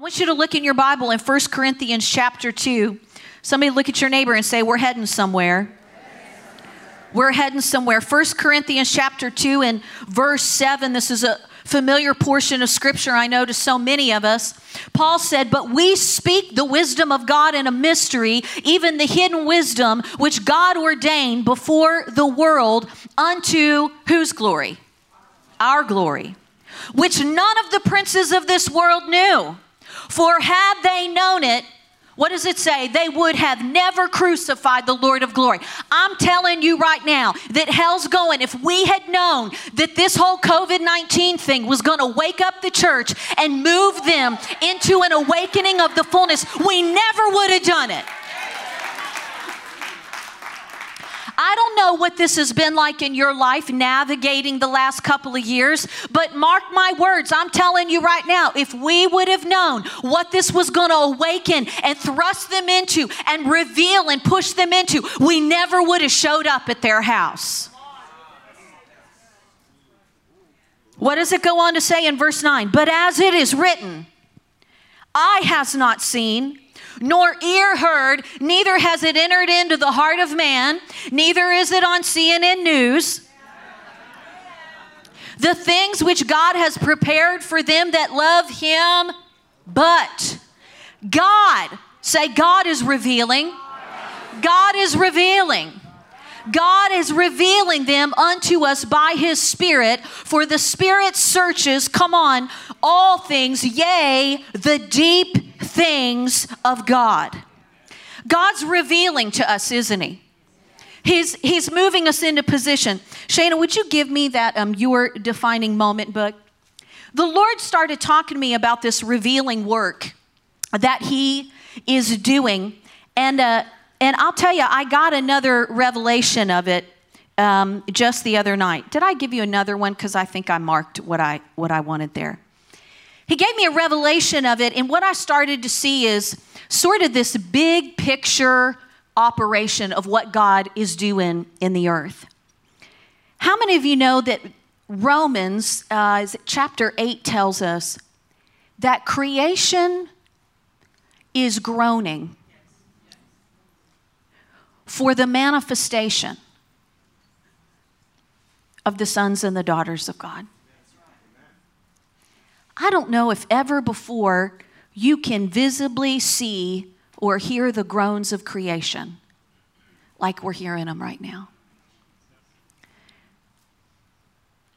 I want you to look in your Bible in 1 Corinthians chapter 2. Somebody look at your neighbor and say, We're heading somewhere. We're heading somewhere. 1 Corinthians chapter 2 and verse 7. This is a familiar portion of scripture, I know, to so many of us. Paul said, But we speak the wisdom of God in a mystery, even the hidden wisdom which God ordained before the world unto whose glory? Our glory, which none of the princes of this world knew. For had they known it, what does it say? They would have never crucified the Lord of glory. I'm telling you right now that hell's going. If we had known that this whole COVID 19 thing was going to wake up the church and move them into an awakening of the fullness, we never would have done it. I don't know what this has been like in your life navigating the last couple of years, but mark my words, I'm telling you right now, if we would have known what this was going to awaken and thrust them into and reveal and push them into, we never would have showed up at their house. What does it go on to say in verse 9? But as it is written, eye has not seen, nor ear heard, neither has it entered into the heart of man, neither is it on CNN News. The things which God has prepared for them that love Him, but God, say, God is revealing. God is revealing. God is revealing them unto us by His Spirit, for the Spirit searches, come on, all things, yea, the deep things of God. God's revealing to us, isn't He? He's, he's moving us into position. Shana, would you give me that um, your defining moment book? The Lord started talking to me about this revealing work that He is doing. And, uh, and I'll tell you, I got another revelation of it um, just the other night. Did I give you another one? Because I think I marked what I, what I wanted there. He gave me a revelation of it, and what I started to see is sort of this big picture operation of what God is doing in the earth. How many of you know that Romans uh, chapter 8 tells us that creation is groaning for the manifestation of the sons and the daughters of God? I don't know if ever before you can visibly see or hear the groans of creation like we're hearing them right now.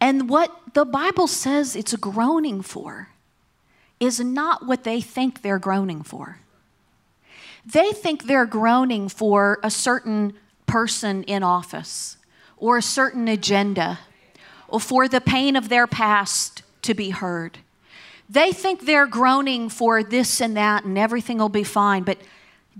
And what the Bible says it's groaning for is not what they think they're groaning for. They think they're groaning for a certain person in office or a certain agenda or for the pain of their past to be heard. They think they're groaning for this and that and everything will be fine. But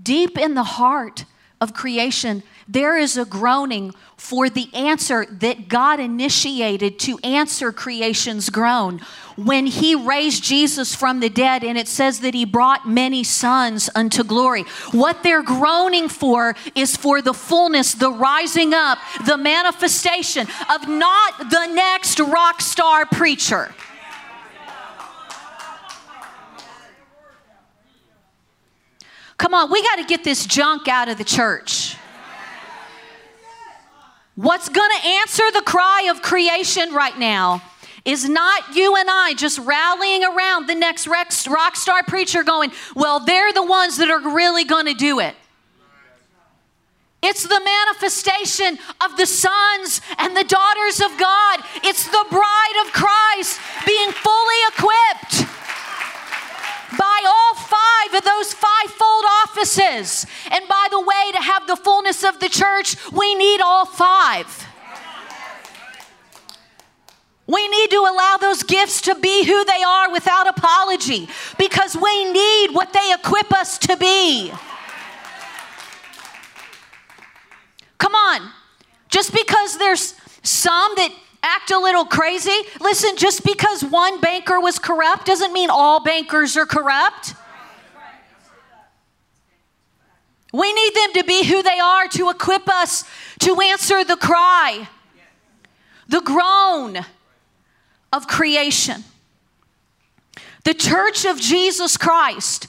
deep in the heart of creation, there is a groaning for the answer that God initiated to answer creation's groan. When He raised Jesus from the dead, and it says that He brought many sons unto glory. What they're groaning for is for the fullness, the rising up, the manifestation of not the next rock star preacher. Come on, we got to get this junk out of the church. What's going to answer the cry of creation right now is not you and I just rallying around the next rock star preacher going, well, they're the ones that are really going to do it. It's the manifestation of the sons and the daughters of God. It's the bride of Christ being fully equipped by all five of those fivefold offices. And by the way, to have the fullness of the church, we need all five. We need to allow those gifts to be who they are without apology because we need what they equip us to be. Come on. Just because there's some that act a little crazy. Listen, just because one banker was corrupt doesn't mean all bankers are corrupt. We need them to be who they are to equip us to answer the cry, the groan of creation. The church of Jesus Christ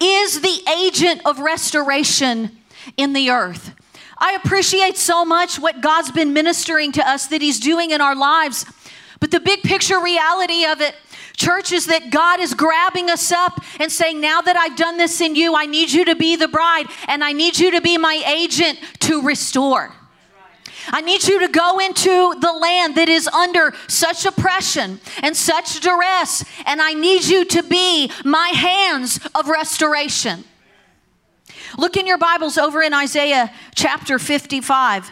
is the agent of restoration in the earth. I appreciate so much what God's been ministering to us that He's doing in our lives. But the big picture reality of it, church, is that God is grabbing us up and saying, Now that I've done this in you, I need you to be the bride and I need you to be my agent to restore. I need you to go into the land that is under such oppression and such duress, and I need you to be my hands of restoration. Look in your Bibles over in Isaiah chapter 55.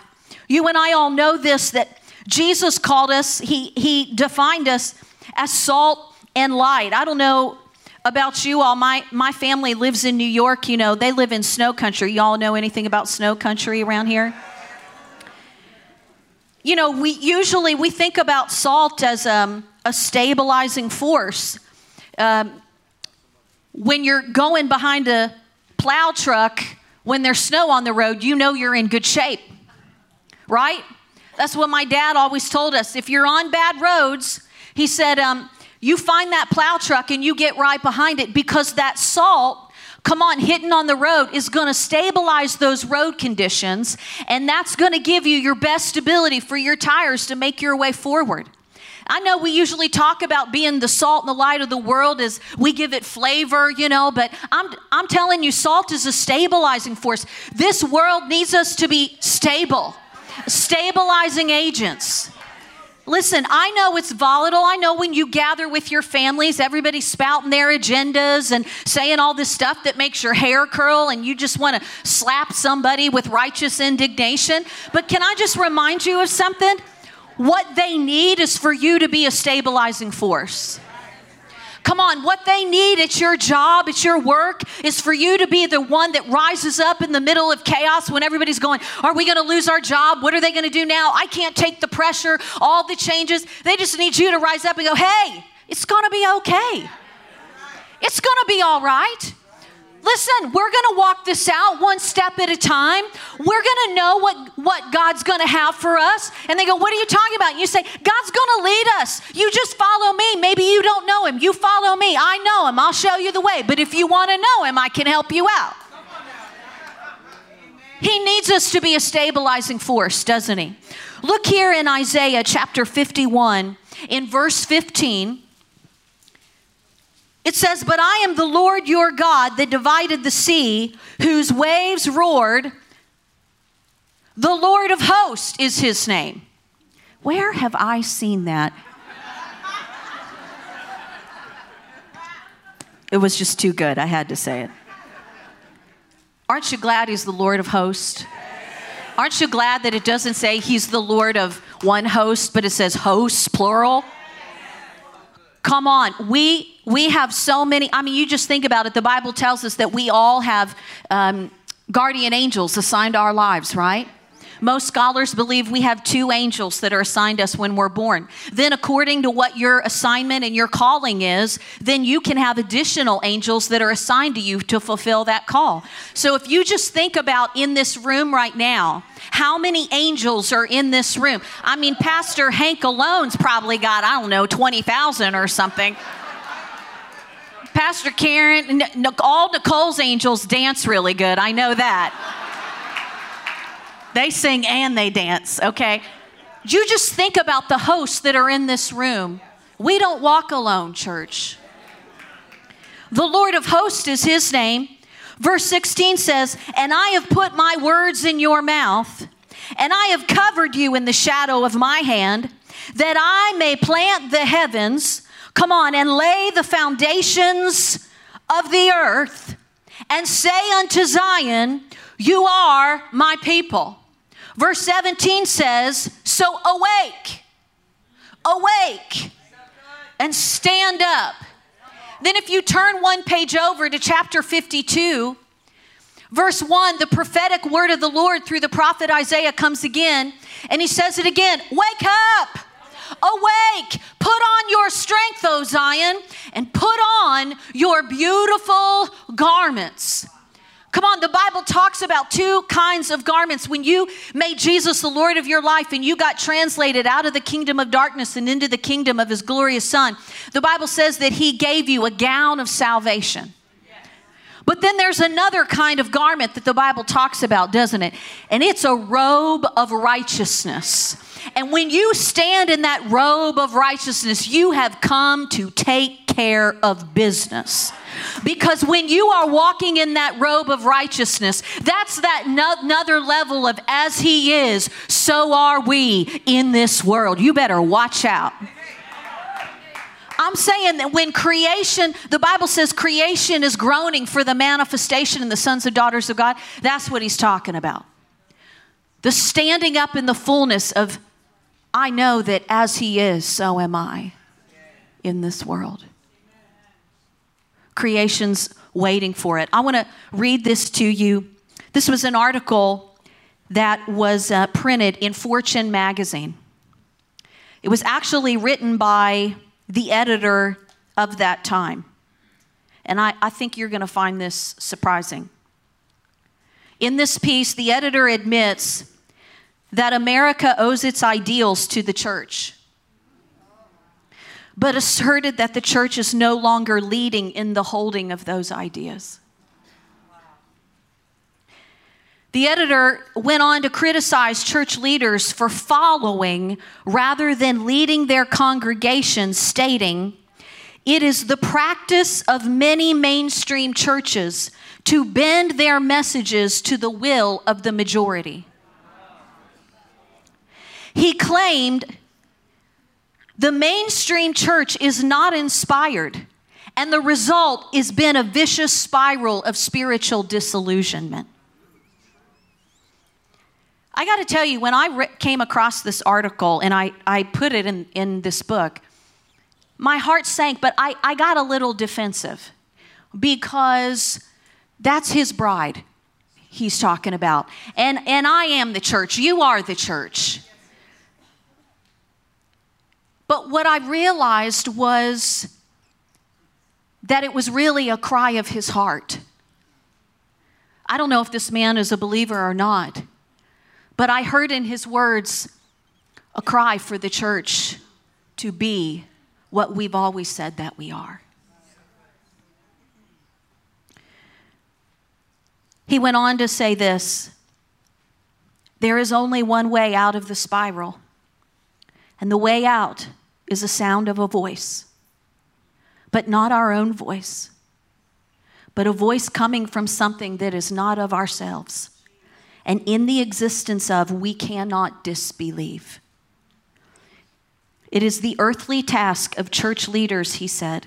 You and I all know this that Jesus called us, he, he defined us as salt and light. I don't know about you all. My, my family lives in New York. You know, they live in snow country. Y'all know anything about snow country around here? you know, we usually we think about salt as um, a stabilizing force. Um, when you're going behind a plow truck, when there's snow on the road, you know you're in good shape, right? That's what my dad always told us. If you're on bad roads, he said, um, you find that plow truck and you get right behind it because that salt come on, hitting on the road is going to stabilize those road conditions, and that's going to give you your best stability for your tires to make your way forward. I know we usually talk about being the salt and the light of the world as we give it flavor, you know, but I'm, I'm telling you, salt is a stabilizing force. This world needs us to be stable, stabilizing agents. Listen, I know it's volatile. I know when you gather with your families, everybody's spouting their agendas and saying all this stuff that makes your hair curl and you just want to slap somebody with righteous indignation. But can I just remind you of something? What they need is for you to be a stabilizing force. Come on, what they need at your job, at your work, is for you to be the one that rises up in the middle of chaos when everybody's going, Are we going to lose our job? What are they going to do now? I can't take the pressure, all the changes. They just need you to rise up and go, Hey, it's going to be okay. It's going to be all right. Listen, we're going to walk this out one step at a time. We're going to know what, what God's going to have for us. And they go, What are you talking about? And you say, God's going to lead us. You just follow me. Maybe you don't know him. You follow me. I know him. I'll show you the way. But if you want to know him, I can help you out. He needs us to be a stabilizing force, doesn't he? Look here in Isaiah chapter 51, in verse 15. It says, But I am the Lord your God that divided the sea, whose waves roared. The Lord of hosts is his name. Where have I seen that? It was just too good. I had to say it. Aren't you glad he's the Lord of hosts? Aren't you glad that it doesn't say he's the Lord of one host, but it says hosts, plural? Come on. We we have so many. I mean, you just think about it. The Bible tells us that we all have um, guardian angels assigned to our lives, right? Most scholars believe we have two angels that are assigned us when we're born. Then, according to what your assignment and your calling is, then you can have additional angels that are assigned to you to fulfill that call. So, if you just think about in this room right now, how many angels are in this room? I mean, Pastor Hank alone's probably got, I don't know, 20,000 or something. Pastor Karen, all Nicole's angels dance really good. I know that. They sing and they dance, okay? You just think about the hosts that are in this room. We don't walk alone, church. The Lord of hosts is his name. Verse 16 says, And I have put my words in your mouth, and I have covered you in the shadow of my hand, that I may plant the heavens Come on, and lay the foundations of the earth and say unto Zion, You are my people. Verse 17 says, So awake, awake, and stand up. Then, if you turn one page over to chapter 52, verse 1, the prophetic word of the Lord through the prophet Isaiah comes again, and he says it again Wake up! Awake, put on your strength, O Zion, and put on your beautiful garments. Come on, the Bible talks about two kinds of garments. When you made Jesus the Lord of your life and you got translated out of the kingdom of darkness and into the kingdom of his glorious Son, the Bible says that he gave you a gown of salvation. But then there's another kind of garment that the Bible talks about, doesn't it? And it's a robe of righteousness. And when you stand in that robe of righteousness, you have come to take care of business. Because when you are walking in that robe of righteousness, that's that no- another level of as He is, so are we in this world. You better watch out. I'm saying that when creation, the Bible says creation is groaning for the manifestation in the sons and daughters of God, that's what he's talking about. The standing up in the fullness of, I know that as he is, so am I in this world. Creation's waiting for it. I want to read this to you. This was an article that was uh, printed in Fortune magazine. It was actually written by the editor of that time. And I, I think you're going to find this surprising. In this piece, the editor admits that America owes its ideals to the church, but asserted that the church is no longer leading in the holding of those ideas. The editor went on to criticize church leaders for following rather than leading their congregations, stating, It is the practice of many mainstream churches to bend their messages to the will of the majority. He claimed the mainstream church is not inspired, and the result has been a vicious spiral of spiritual disillusionment. I got to tell you, when I re- came across this article and I, I put it in, in this book, my heart sank, but I, I got a little defensive because that's his bride he's talking about. And, and I am the church. You are the church. But what I realized was that it was really a cry of his heart. I don't know if this man is a believer or not. But I heard in his words a cry for the church to be what we've always said that we are. He went on to say this there is only one way out of the spiral, and the way out is the sound of a voice, but not our own voice, but a voice coming from something that is not of ourselves and in the existence of we cannot disbelieve. It is the earthly task of church leaders, he said,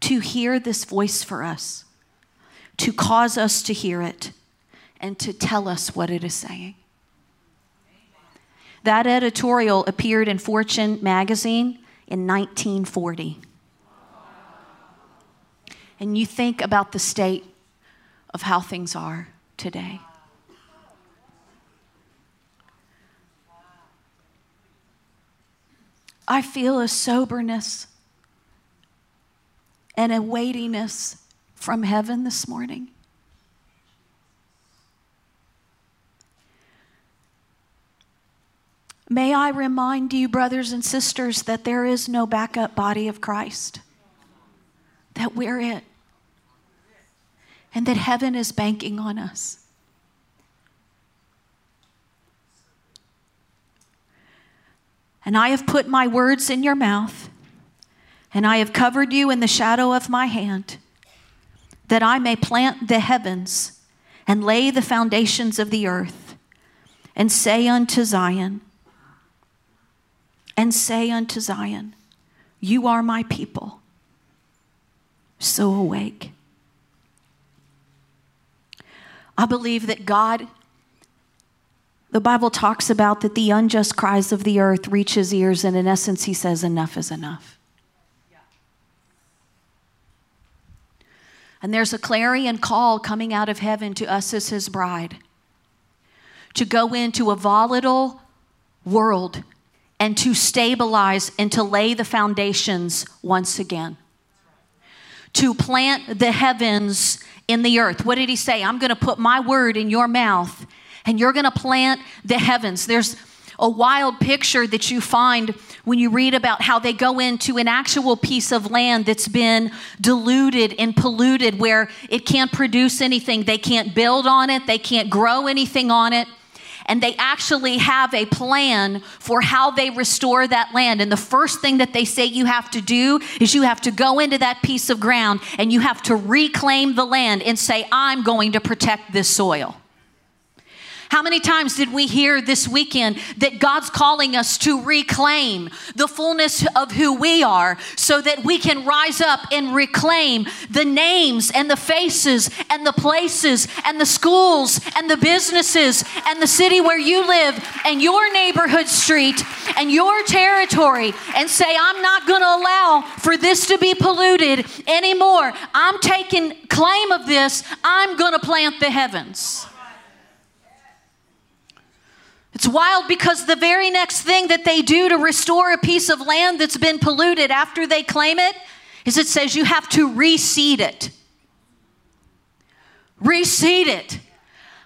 to hear this voice for us, to cause us to hear it, and to tell us what it is saying. That editorial appeared in Fortune magazine in 1940. And you think about the state of how things are today. I feel a soberness and a weightiness from heaven this morning. May I remind you, brothers and sisters, that there is no backup body of Christ, that we're it, and that heaven is banking on us. And I have put my words in your mouth, and I have covered you in the shadow of my hand, that I may plant the heavens and lay the foundations of the earth, and say unto Zion, and say unto Zion, You are my people. So awake. I believe that God the Bible talks about that the unjust cries of the earth reach his ears, and in essence, he says, Enough is enough. And there's a clarion call coming out of heaven to us as his bride to go into a volatile world and to stabilize and to lay the foundations once again. to plant the heavens in the earth. What did he say? I'm going to put my word in your mouth and you're going to plant the heavens. There's a wild picture that you find when you read about how they go into an actual piece of land that's been diluted and polluted where it can't produce anything. They can't build on it, they can't grow anything on it. And they actually have a plan for how they restore that land. And the first thing that they say you have to do is you have to go into that piece of ground and you have to reclaim the land and say, I'm going to protect this soil. How many times did we hear this weekend that God's calling us to reclaim the fullness of who we are so that we can rise up and reclaim the names and the faces and the places and the schools and the businesses and the city where you live and your neighborhood street and your territory and say, I'm not going to allow for this to be polluted anymore. I'm taking claim of this. I'm going to plant the heavens. It's wild because the very next thing that they do to restore a piece of land that's been polluted after they claim it is it says you have to reseed it. Reseed it.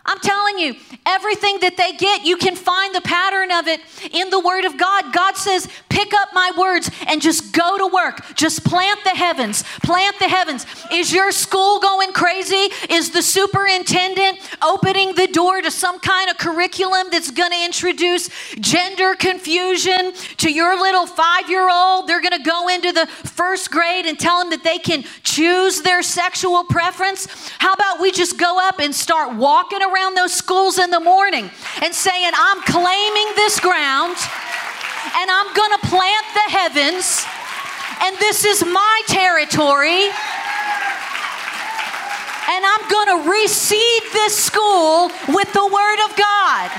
I'm telling you, everything that they get, you can find the pattern of it in the Word of God. God says, pick up my words and just go to work. Just plant the heavens. Plant the heavens. Is your school going crazy? Is the superintendent opening the door to some kind of curriculum that's going to introduce gender confusion to your little five year old? They're going to go into the first grade and tell them that they can choose their sexual preference. How about we just go up and start walking around? Around those schools in the morning and saying, I'm claiming this ground and I'm going to plant the heavens and this is my territory and I'm going to reseed this school with the Word of God.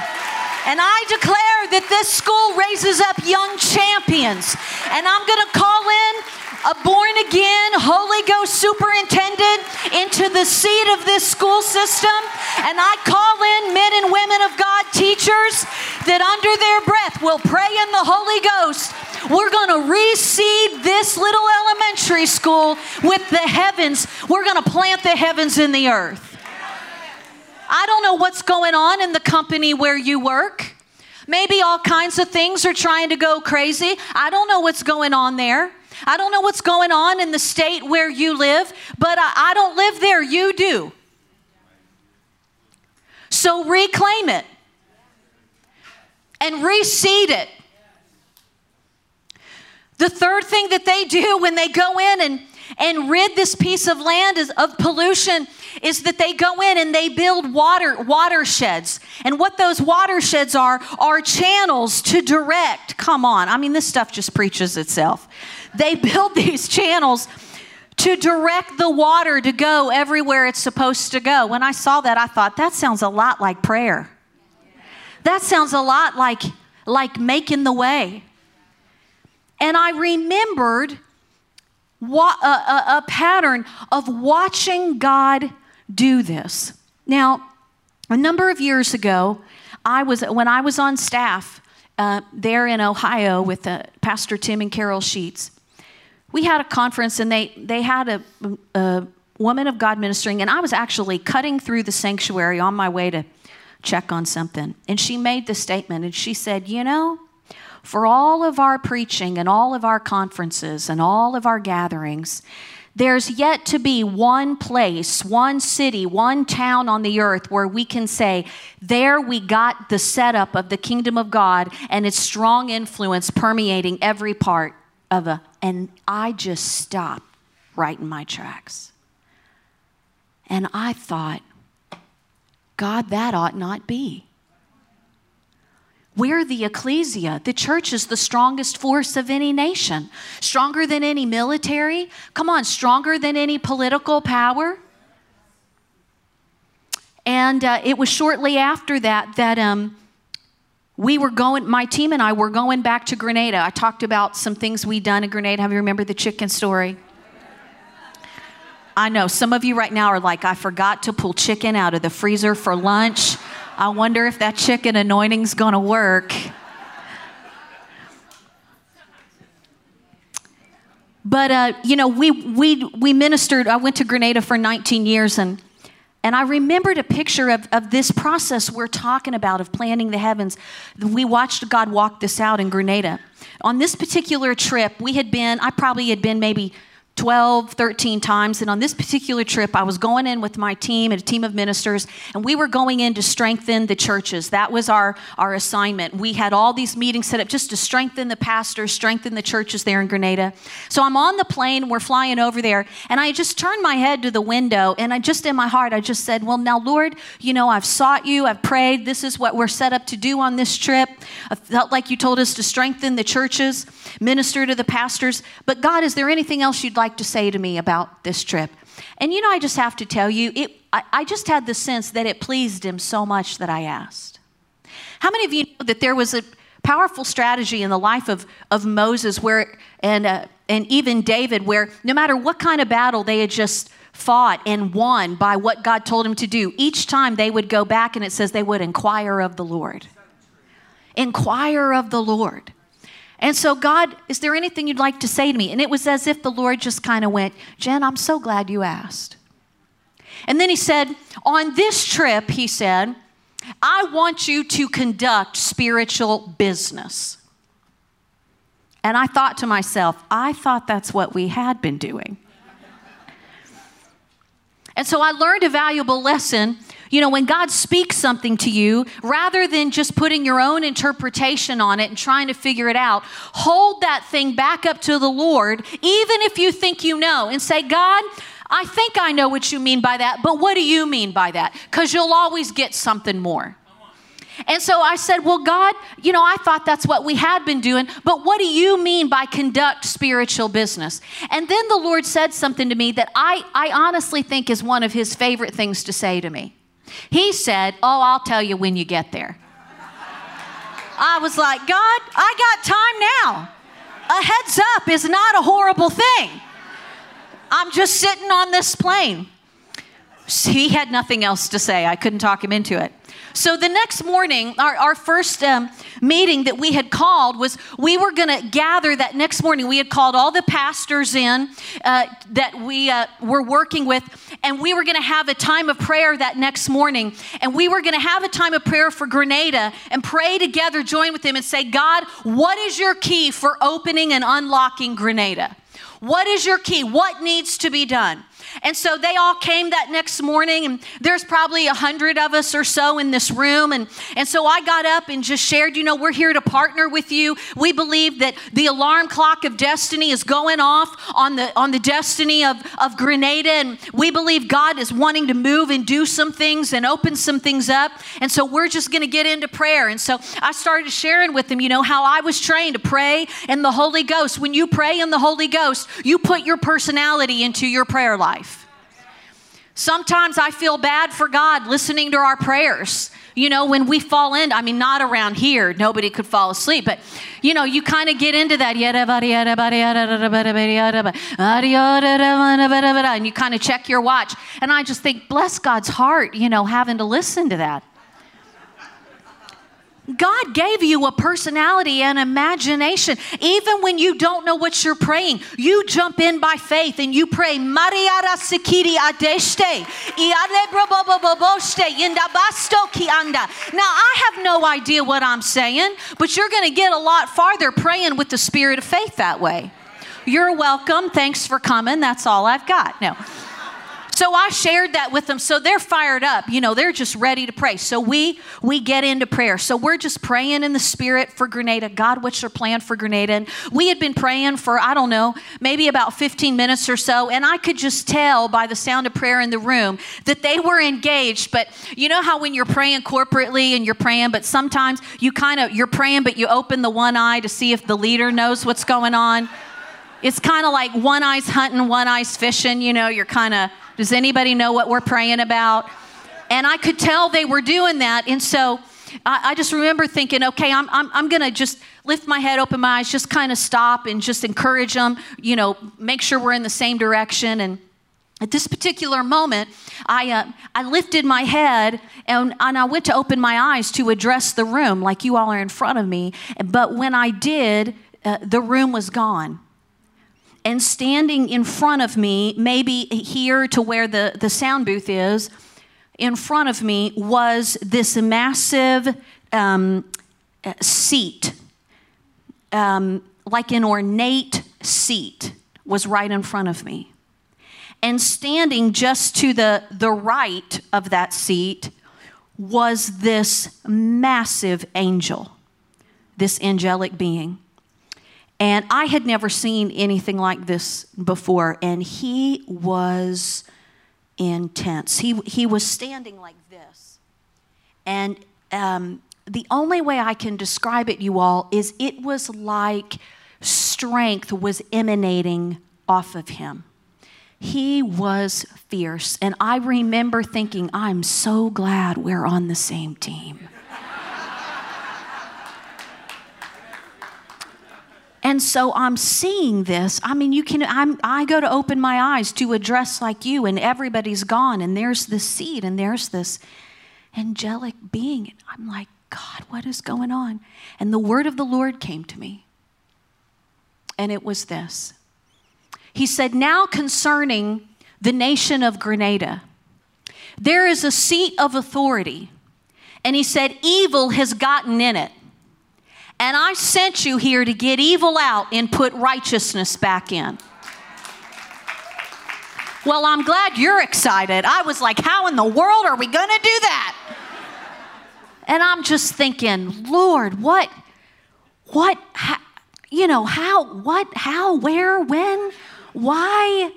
And I declare that this school raises up young champions. And I'm going to call in a born again Holy Ghost superintendent into the seat of this school system. And I call in men and women of God, teachers, that under their breath will pray in the Holy Ghost. We're going to reseed this little elementary school with the heavens. We're going to plant the heavens in the earth. I don't know what's going on in the company where you work. Maybe all kinds of things are trying to go crazy. I don't know what's going on there. I don't know what's going on in the state where you live, but I, I don't live there. You do. So reclaim it and reseed it. The third thing that they do when they go in and, and rid this piece of land is, of pollution is that they go in and they build water watersheds. And what those watersheds are are channels to direct. Come on. I mean this stuff just preaches itself. They build these channels to direct the water to go everywhere it's supposed to go. When I saw that, I thought, that sounds a lot like prayer. That sounds a lot like, like making the way. And I remembered a, a, a pattern of watching God do this. Now, a number of years ago, I was when I was on staff uh, there in Ohio with uh, Pastor Tim and Carol Sheets we had a conference and they, they had a, a woman of God ministering, and I was actually cutting through the sanctuary on my way to check on something. And she made the statement and she said, You know, for all of our preaching and all of our conferences and all of our gatherings, there's yet to be one place, one city, one town on the earth where we can say, there we got the setup of the kingdom of God and its strong influence permeating every part of a, and I just stopped right in my tracks. And I thought, God, that ought not be. We're the ecclesia. The church is the strongest force of any nation, stronger than any military. Come on, stronger than any political power. And uh, it was shortly after that that um, we were going, my team and I were going back to Grenada. I talked about some things we'd done in Grenada. Have you remembered the chicken story? I know some of you right now are like, I forgot to pull chicken out of the freezer for lunch. I wonder if that chicken anointing's to work. but uh, you know, we we we ministered. I went to Grenada for 19 years, and and I remembered a picture of, of this process we're talking about of planning the heavens. We watched God walk this out in Grenada. On this particular trip, we had been, I probably had been maybe 12, 13 times. And on this particular trip, I was going in with my team and a team of ministers, and we were going in to strengthen the churches. That was our, our assignment. We had all these meetings set up just to strengthen the pastors, strengthen the churches there in Grenada. So I'm on the plane, we're flying over there, and I just turned my head to the window, and I just in my heart, I just said, Well, now, Lord, you know, I've sought you, I've prayed. This is what we're set up to do on this trip. I felt like you told us to strengthen the churches, minister to the pastors. But God, is there anything else you'd like? Like to say to me about this trip? And you know, I just have to tell you, it, I, I just had the sense that it pleased him so much that I asked. How many of you know that there was a powerful strategy in the life of, of Moses where, and, uh, and even David, where no matter what kind of battle they had just fought and won by what God told him to do, each time they would go back and it says they would inquire of the Lord. Inquire of the Lord. And so, God, is there anything you'd like to say to me? And it was as if the Lord just kind of went, Jen, I'm so glad you asked. And then he said, On this trip, he said, I want you to conduct spiritual business. And I thought to myself, I thought that's what we had been doing. and so I learned a valuable lesson you know, when God speaks something to you, rather than just putting your own interpretation on it and trying to figure it out, hold that thing back up to the Lord, even if you think you know, and say, God, I think I know what you mean by that, but what do you mean by that? Because you'll always get something more. And so I said, Well, God, you know, I thought that's what we had been doing, but what do you mean by conduct spiritual business? And then the Lord said something to me that I, I honestly think is one of his favorite things to say to me. He said, Oh, I'll tell you when you get there. I was like, God, I got time now. A heads up is not a horrible thing. I'm just sitting on this plane. He had nothing else to say. I couldn't talk him into it. So the next morning, our, our first um, meeting that we had called was we were going to gather that next morning. We had called all the pastors in uh, that we uh, were working with, and we were going to have a time of prayer that next morning. And we were going to have a time of prayer for Grenada and pray together, join with them, and say, God, what is your key for opening and unlocking Grenada? What is your key? What needs to be done? And so they all came that next morning, and there's probably a hundred of us or so in this room. And, and so I got up and just shared, you know, we're here to partner with you. We believe that the alarm clock of destiny is going off on the on the destiny of, of Grenada. And we believe God is wanting to move and do some things and open some things up. And so we're just gonna get into prayer. And so I started sharing with them, you know, how I was trained to pray in the Holy Ghost. When you pray in the Holy Ghost, you put your personality into your prayer life life. Sometimes I feel bad for God listening to our prayers. You know, when we fall in, I mean, not around here, nobody could fall asleep, but you know, you kind of get into that, and you kind of check your watch. And I just think, bless God's heart, you know, having to listen to that. God gave you a personality and imagination. Even when you don't know what you're praying, you jump in by faith and you pray, Mariara Sikiri Now, I have no idea what I'm saying, but you're going to get a lot farther praying with the spirit of faith that way. You're welcome. Thanks for coming. That's all I've got. No. So I shared that with them. So they're fired up. You know, they're just ready to pray. So we we get into prayer. So we're just praying in the spirit for Grenada. God, what's your plan for Grenada? And we had been praying for, I don't know, maybe about 15 minutes or so. And I could just tell by the sound of prayer in the room that they were engaged. But you know how when you're praying corporately and you're praying, but sometimes you kind of you're praying, but you open the one eye to see if the leader knows what's going on. It's kind of like one eye's hunting, one eye's fishing. You know, you're kind of does anybody know what we're praying about? And I could tell they were doing that. And so I, I just remember thinking, okay, I'm, I'm, I'm going to just lift my head, open my eyes, just kind of stop and just encourage them, you know, make sure we're in the same direction. And at this particular moment, I, uh, I lifted my head and, and I went to open my eyes to address the room like you all are in front of me. But when I did, uh, the room was gone and standing in front of me, maybe here to where the, the sound booth is, in front of me was this massive um, seat, um, like an ornate seat, was right in front of me. And standing just to the, the right of that seat was this massive angel, this angelic being. And I had never seen anything like this before. And he was intense. He, he was standing like this. And um, the only way I can describe it, you all, is it was like strength was emanating off of him. He was fierce. And I remember thinking, I'm so glad we're on the same team. And so I'm seeing this. I mean, you can, I'm, I go to open my eyes to a dress like you, and everybody's gone, and there's this seed, and there's this angelic being. And I'm like, God, what is going on? And the word of the Lord came to me. And it was this He said, Now concerning the nation of Grenada, there is a seat of authority. And he said, Evil has gotten in it. And I sent you here to get evil out and put righteousness back in. Well, I'm glad you're excited. I was like, how in the world are we going to do that? And I'm just thinking, Lord, what, what, how, you know, how, what, how, where, when, why?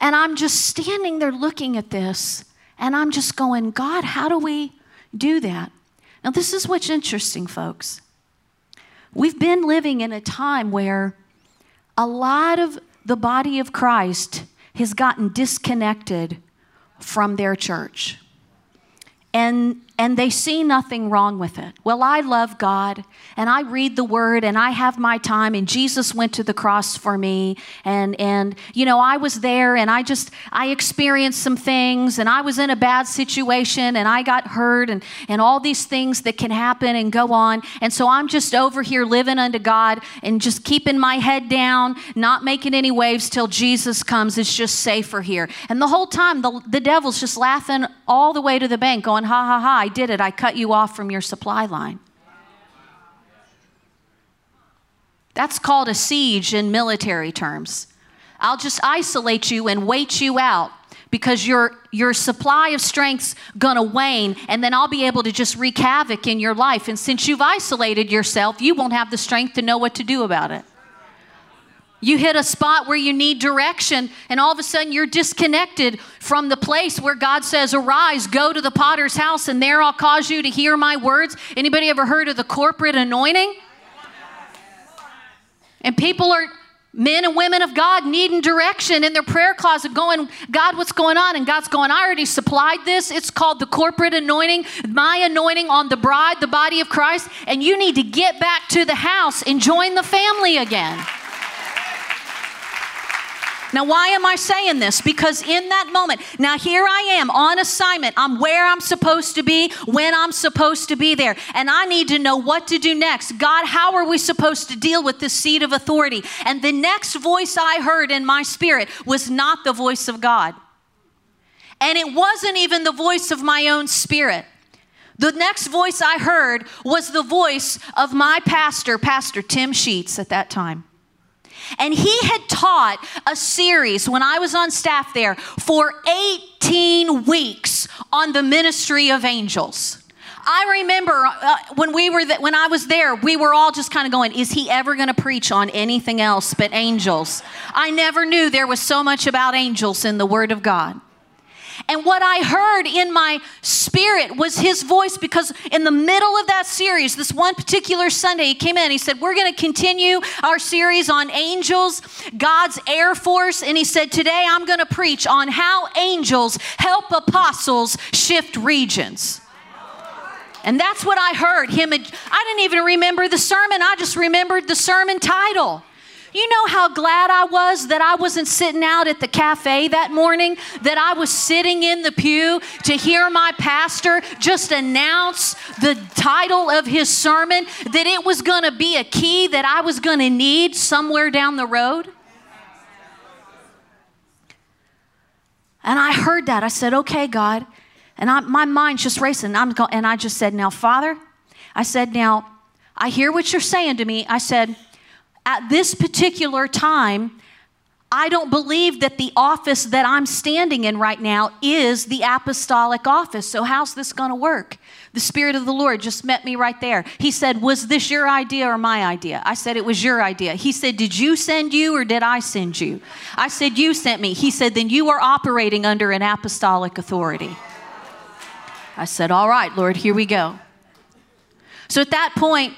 And I'm just standing there looking at this, and I'm just going, God, how do we do that? Now, this is what's interesting, folks. We've been living in a time where a lot of the body of Christ has gotten disconnected from their church and and they see nothing wrong with it. Well, I love God and I read the word and I have my time and Jesus went to the cross for me and and you know, I was there and I just I experienced some things and I was in a bad situation and I got hurt and and all these things that can happen and go on. And so I'm just over here living unto God and just keeping my head down, not making any waves till Jesus comes. It's just safer here. And the whole time the, the devil's just laughing all the way to the bank going ha ha ha I did it. I cut you off from your supply line. That's called a siege in military terms. I'll just isolate you and wait you out because your, your supply of strength's gonna wane, and then I'll be able to just wreak havoc in your life. And since you've isolated yourself, you won't have the strength to know what to do about it. You hit a spot where you need direction, and all of a sudden you're disconnected from the place where God says, Arise, go to the potter's house, and there I'll cause you to hear my words. Anybody ever heard of the corporate anointing? And people are men and women of God needing direction in their prayer closet, going, God, what's going on? And God's going, I already supplied this. It's called the corporate anointing, my anointing on the bride, the body of Christ. And you need to get back to the house and join the family again. Now, why am I saying this? Because in that moment, now here I am on assignment. I'm where I'm supposed to be, when I'm supposed to be there. And I need to know what to do next. God, how are we supposed to deal with this seat of authority? And the next voice I heard in my spirit was not the voice of God. And it wasn't even the voice of my own spirit. The next voice I heard was the voice of my pastor, Pastor Tim Sheets, at that time. And he had taught a series when I was on staff there for 18 weeks on the ministry of angels. I remember uh, when we were th- when I was there, we were all just kind of going, "Is he ever going to preach on anything else but angels?" I never knew there was so much about angels in the Word of God. And what I heard in my spirit was his voice because in the middle of that series, this one particular Sunday, he came in, he said, We're going to continue our series on angels, God's Air Force. And he said, Today I'm going to preach on how angels help apostles shift regions. And that's what I heard him. I didn't even remember the sermon, I just remembered the sermon title You know how glad I was that I wasn't sitting out at the cafe that morning, that I was sitting in the pew to hear my pastor just announce the title of his sermon, that it was going to be a key that I was going to need somewhere down the road? And I heard that. I said, okay, God. And I, my mind's just racing. I'm and I just said, now, Father, I said, now, I hear what you're saying to me. I said, at this particular time, I don't believe that the office that I'm standing in right now is the apostolic office. So, how's this going to work? The Spirit of the Lord just met me right there. He said, Was this your idea or my idea? I said, It was your idea. He said, Did you send you or did I send you? I said, You sent me. He said, Then you are operating under an apostolic authority. I said, All right, Lord, here we go. So at that point,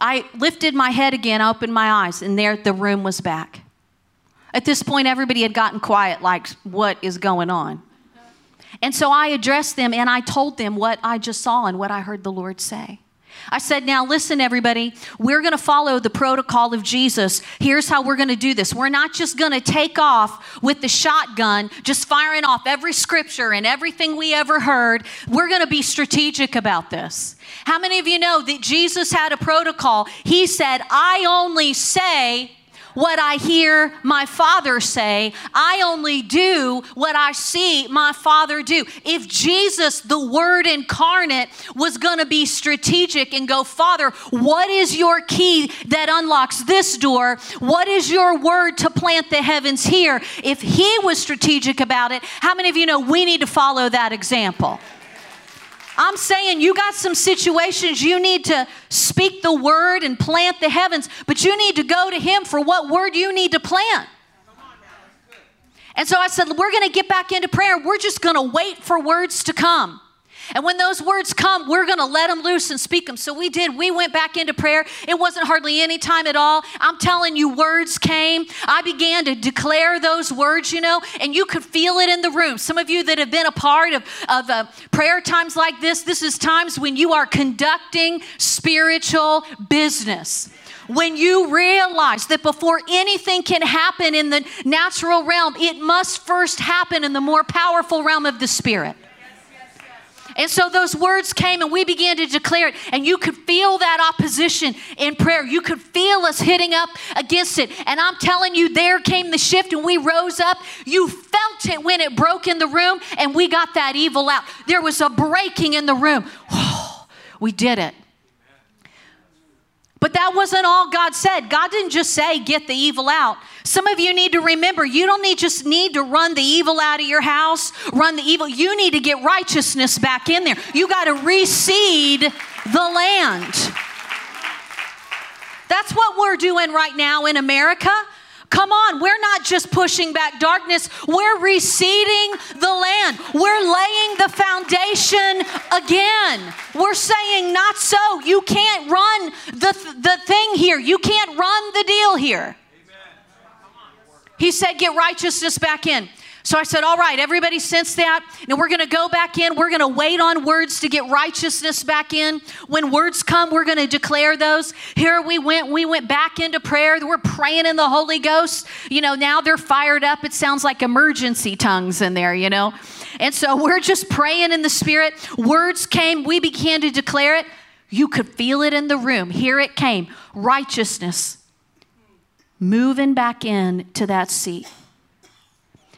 I lifted my head again, opened my eyes, and there the room was back. At this point, everybody had gotten quiet, like, what is going on? And so I addressed them and I told them what I just saw and what I heard the Lord say. I said, Now listen, everybody, we're going to follow the protocol of Jesus. Here's how we're going to do this. We're not just going to take off with the shotgun, just firing off every scripture and everything we ever heard. We're going to be strategic about this. How many of you know that Jesus had a protocol? He said, I only say what I hear my father say. I only do what I see my father do. If Jesus, the word incarnate, was going to be strategic and go, Father, what is your key that unlocks this door? What is your word to plant the heavens here? If he was strategic about it, how many of you know we need to follow that example? I'm saying you got some situations you need to speak the word and plant the heavens, but you need to go to Him for what word you need to plant. And so I said, We're going to get back into prayer. We're just going to wait for words to come. And when those words come, we're going to let them loose and speak them. So we did. We went back into prayer. It wasn't hardly any time at all. I'm telling you, words came. I began to declare those words, you know, and you could feel it in the room. Some of you that have been a part of, of uh, prayer times like this, this is times when you are conducting spiritual business when you realize that before anything can happen in the natural realm, it must first happen in the more powerful realm of the spirit. And so those words came and we began to declare it. And you could feel that opposition in prayer. You could feel us hitting up against it. And I'm telling you, there came the shift and we rose up. You felt it when it broke in the room and we got that evil out. There was a breaking in the room. we did it. But that wasn't all God said. God didn't just say, get the evil out. Some of you need to remember you don't need, just need to run the evil out of your house, run the evil. You need to get righteousness back in there. You got to reseed the land. That's what we're doing right now in America. Come on, we're not just pushing back darkness, we're receding the land. We're laying the foundation again. We're saying, not so. You can't run the, the thing here, you can't run the deal here. He said, get righteousness back in. So I said, All right, everybody sense that. Now we're going to go back in. We're going to wait on words to get righteousness back in. When words come, we're going to declare those. Here we went. We went back into prayer. We're praying in the Holy Ghost. You know, now they're fired up. It sounds like emergency tongues in there, you know. And so we're just praying in the Spirit. Words came. We began to declare it. You could feel it in the room. Here it came righteousness moving back in to that seat.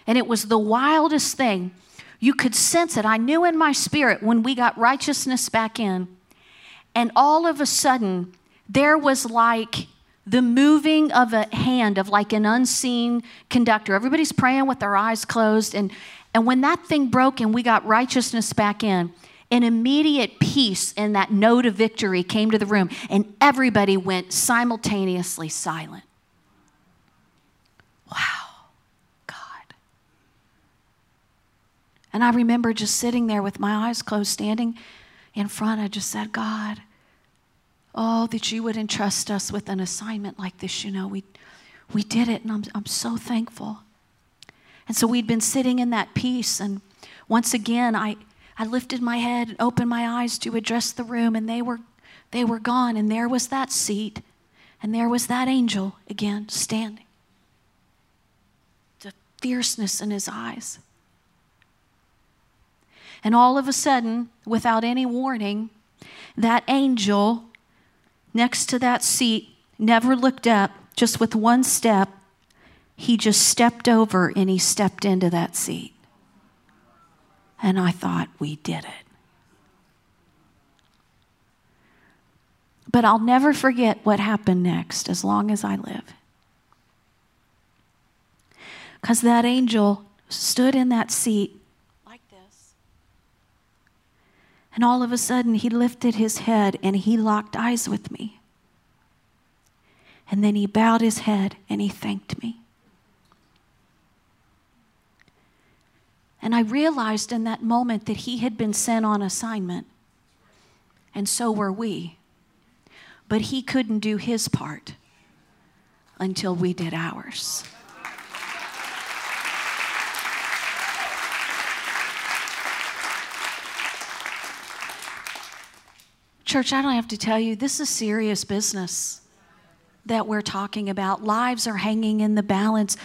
And it was the wildest thing. You could sense it. I knew in my spirit when we got righteousness back in. And all of a sudden, there was like the moving of a hand of like an unseen conductor. Everybody's praying with their eyes closed. And, and when that thing broke and we got righteousness back in, an immediate peace and that note of victory came to the room, and everybody went simultaneously silent. And I remember just sitting there with my eyes closed, standing in front. I just said, God, oh, that you would entrust us with an assignment like this. You know, we, we did it, and I'm, I'm so thankful. And so we'd been sitting in that peace. And once again, I, I lifted my head and opened my eyes to address the room, and they were, they were gone. And there was that seat. And there was that angel again standing. The fierceness in his eyes. And all of a sudden, without any warning, that angel next to that seat never looked up, just with one step, he just stepped over and he stepped into that seat. And I thought, we did it. But I'll never forget what happened next as long as I live. Because that angel stood in that seat like this. And all of a sudden, he lifted his head and he locked eyes with me. And then he bowed his head and he thanked me. And I realized in that moment that he had been sent on assignment, and so were we. But he couldn't do his part until we did ours. Church, I don't have to tell you, this is serious business that we're talking about. Lives are hanging in the balance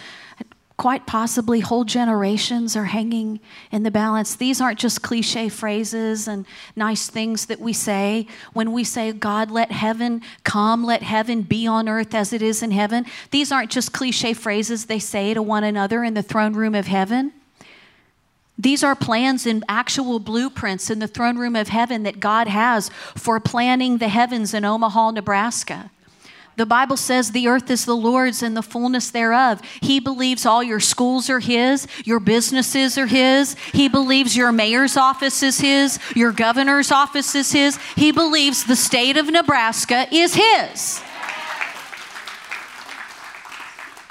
quite possibly whole generations are hanging in the balance. These aren't just cliche phrases and nice things that we say. When we say, God, let heaven come, let heaven be on earth as it is in heaven, these aren't just cliche phrases they say to one another in the throne room of heaven. These are plans and actual blueprints in the throne room of heaven that God has for planning the heavens in Omaha, Nebraska. The Bible says the earth is the Lord's and the fullness thereof. He believes all your schools are His, your businesses are His. He believes your mayor's office is His, your governor's office is His. He believes the state of Nebraska is His.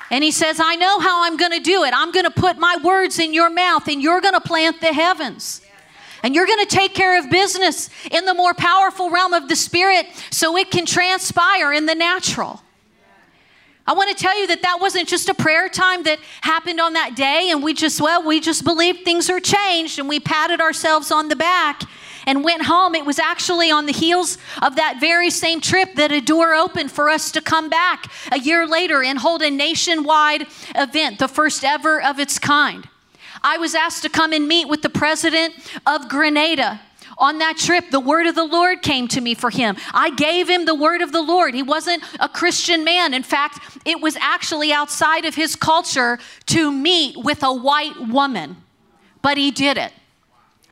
And he says, I know how I'm going to do it. I'm going to put my words in your mouth and you're going to plant the heavens. And you're going to take care of business in the more powerful realm of the spirit so it can transpire in the natural. I want to tell you that that wasn't just a prayer time that happened on that day and we just, well, we just believed things are changed and we patted ourselves on the back and went home. It was actually on the heels of that very same trip that a door opened for us to come back a year later and hold a nationwide event, the first ever of its kind. I was asked to come and meet with the president of Grenada. On that trip, the word of the Lord came to me for him. I gave him the word of the Lord. He wasn't a Christian man. In fact, it was actually outside of his culture to meet with a white woman, but he did it.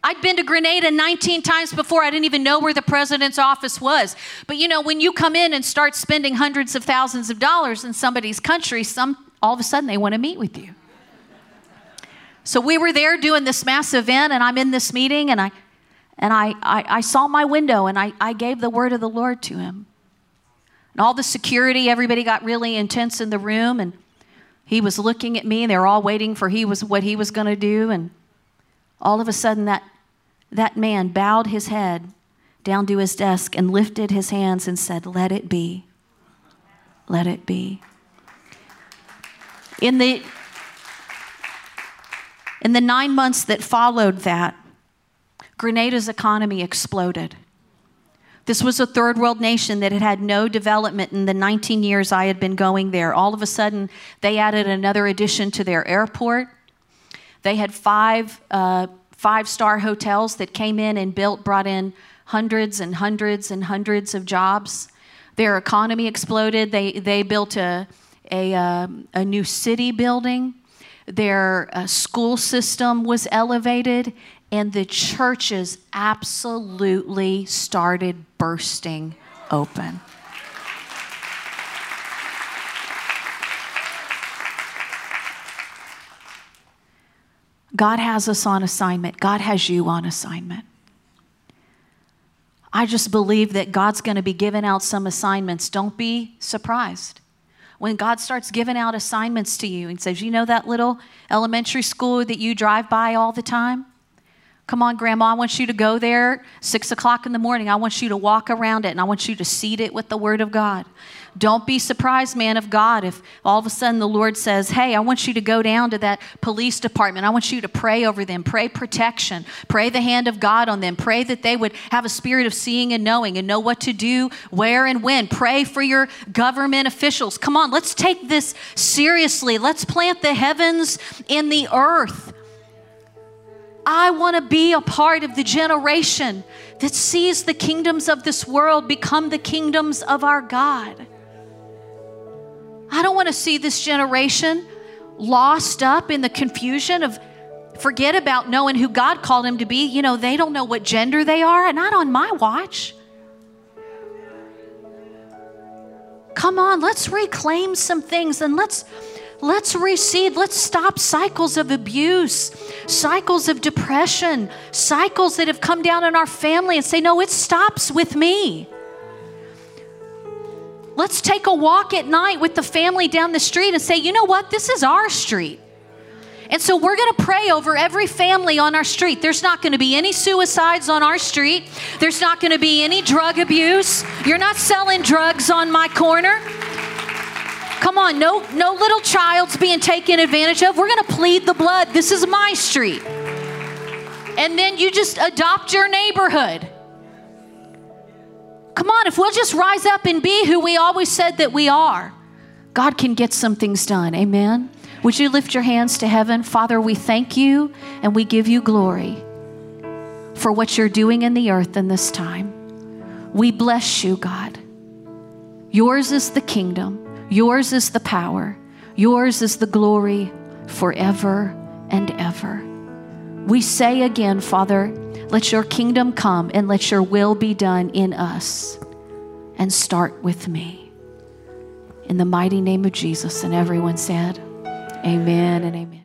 I'd been to Grenada 19 times before. I didn't even know where the president's office was. But you know, when you come in and start spending hundreds of thousands of dollars in somebody's country, some all of a sudden they want to meet with you. So we were there doing this massive event, and I'm in this meeting, and I and I, I, I, saw my window and I, I gave the word of the Lord to him. And all the security, everybody got really intense in the room, and he was looking at me, and they were all waiting for he was what he was going to do. And all of a sudden, that that man bowed his head down to his desk and lifted his hands and said, "Let it be. Let it be." In the in the nine months that followed that, Grenada's economy exploded. This was a third world nation that had had no development in the 19 years I had been going there. All of a sudden, they added another addition to their airport. They had five uh, five star hotels that came in and built, brought in hundreds and hundreds and hundreds of jobs. Their economy exploded. They, they built a, a, uh, a new city building. Their uh, school system was elevated, and the churches absolutely started bursting open. God has us on assignment. God has you on assignment. I just believe that God's going to be giving out some assignments. Don't be surprised. When God starts giving out assignments to you and says, You know that little elementary school that you drive by all the time? Come on, Grandma, I want you to go there six o'clock in the morning. I want you to walk around it and I want you to seed it with the Word of God. Don't be surprised, man of God, if all of a sudden the Lord says, Hey, I want you to go down to that police department. I want you to pray over them, pray protection, pray the hand of God on them, pray that they would have a spirit of seeing and knowing and know what to do, where and when. Pray for your government officials. Come on, let's take this seriously. Let's plant the heavens in the earth. I want to be a part of the generation that sees the kingdoms of this world become the kingdoms of our God. I don't want to see this generation lost up in the confusion of forget about knowing who God called him to be. You know, they don't know what gender they are, and not on my watch. Come on, let's reclaim some things and let's Let's reseed. Let's stop cycles of abuse, cycles of depression, cycles that have come down in our family and say, no, it stops with me. Let's take a walk at night with the family down the street and say, you know what? This is our street. And so we're going to pray over every family on our street. There's not going to be any suicides on our street. There's not going to be any drug abuse. You're not selling drugs on my corner. Come on, no, no little child's being taken advantage of. We're going to plead the blood. This is my street. And then you just adopt your neighborhood. Come on, if we'll just rise up and be who we always said that we are, God can get some things done. Amen. Would you lift your hands to heaven? Father, we thank you and we give you glory for what you're doing in the earth in this time. We bless you, God. Yours is the kingdom. Yours is the power, yours is the glory forever and ever. We say again, Father, let your kingdom come and let your will be done in us. And start with me. In the mighty name of Jesus. And everyone said, Amen and amen.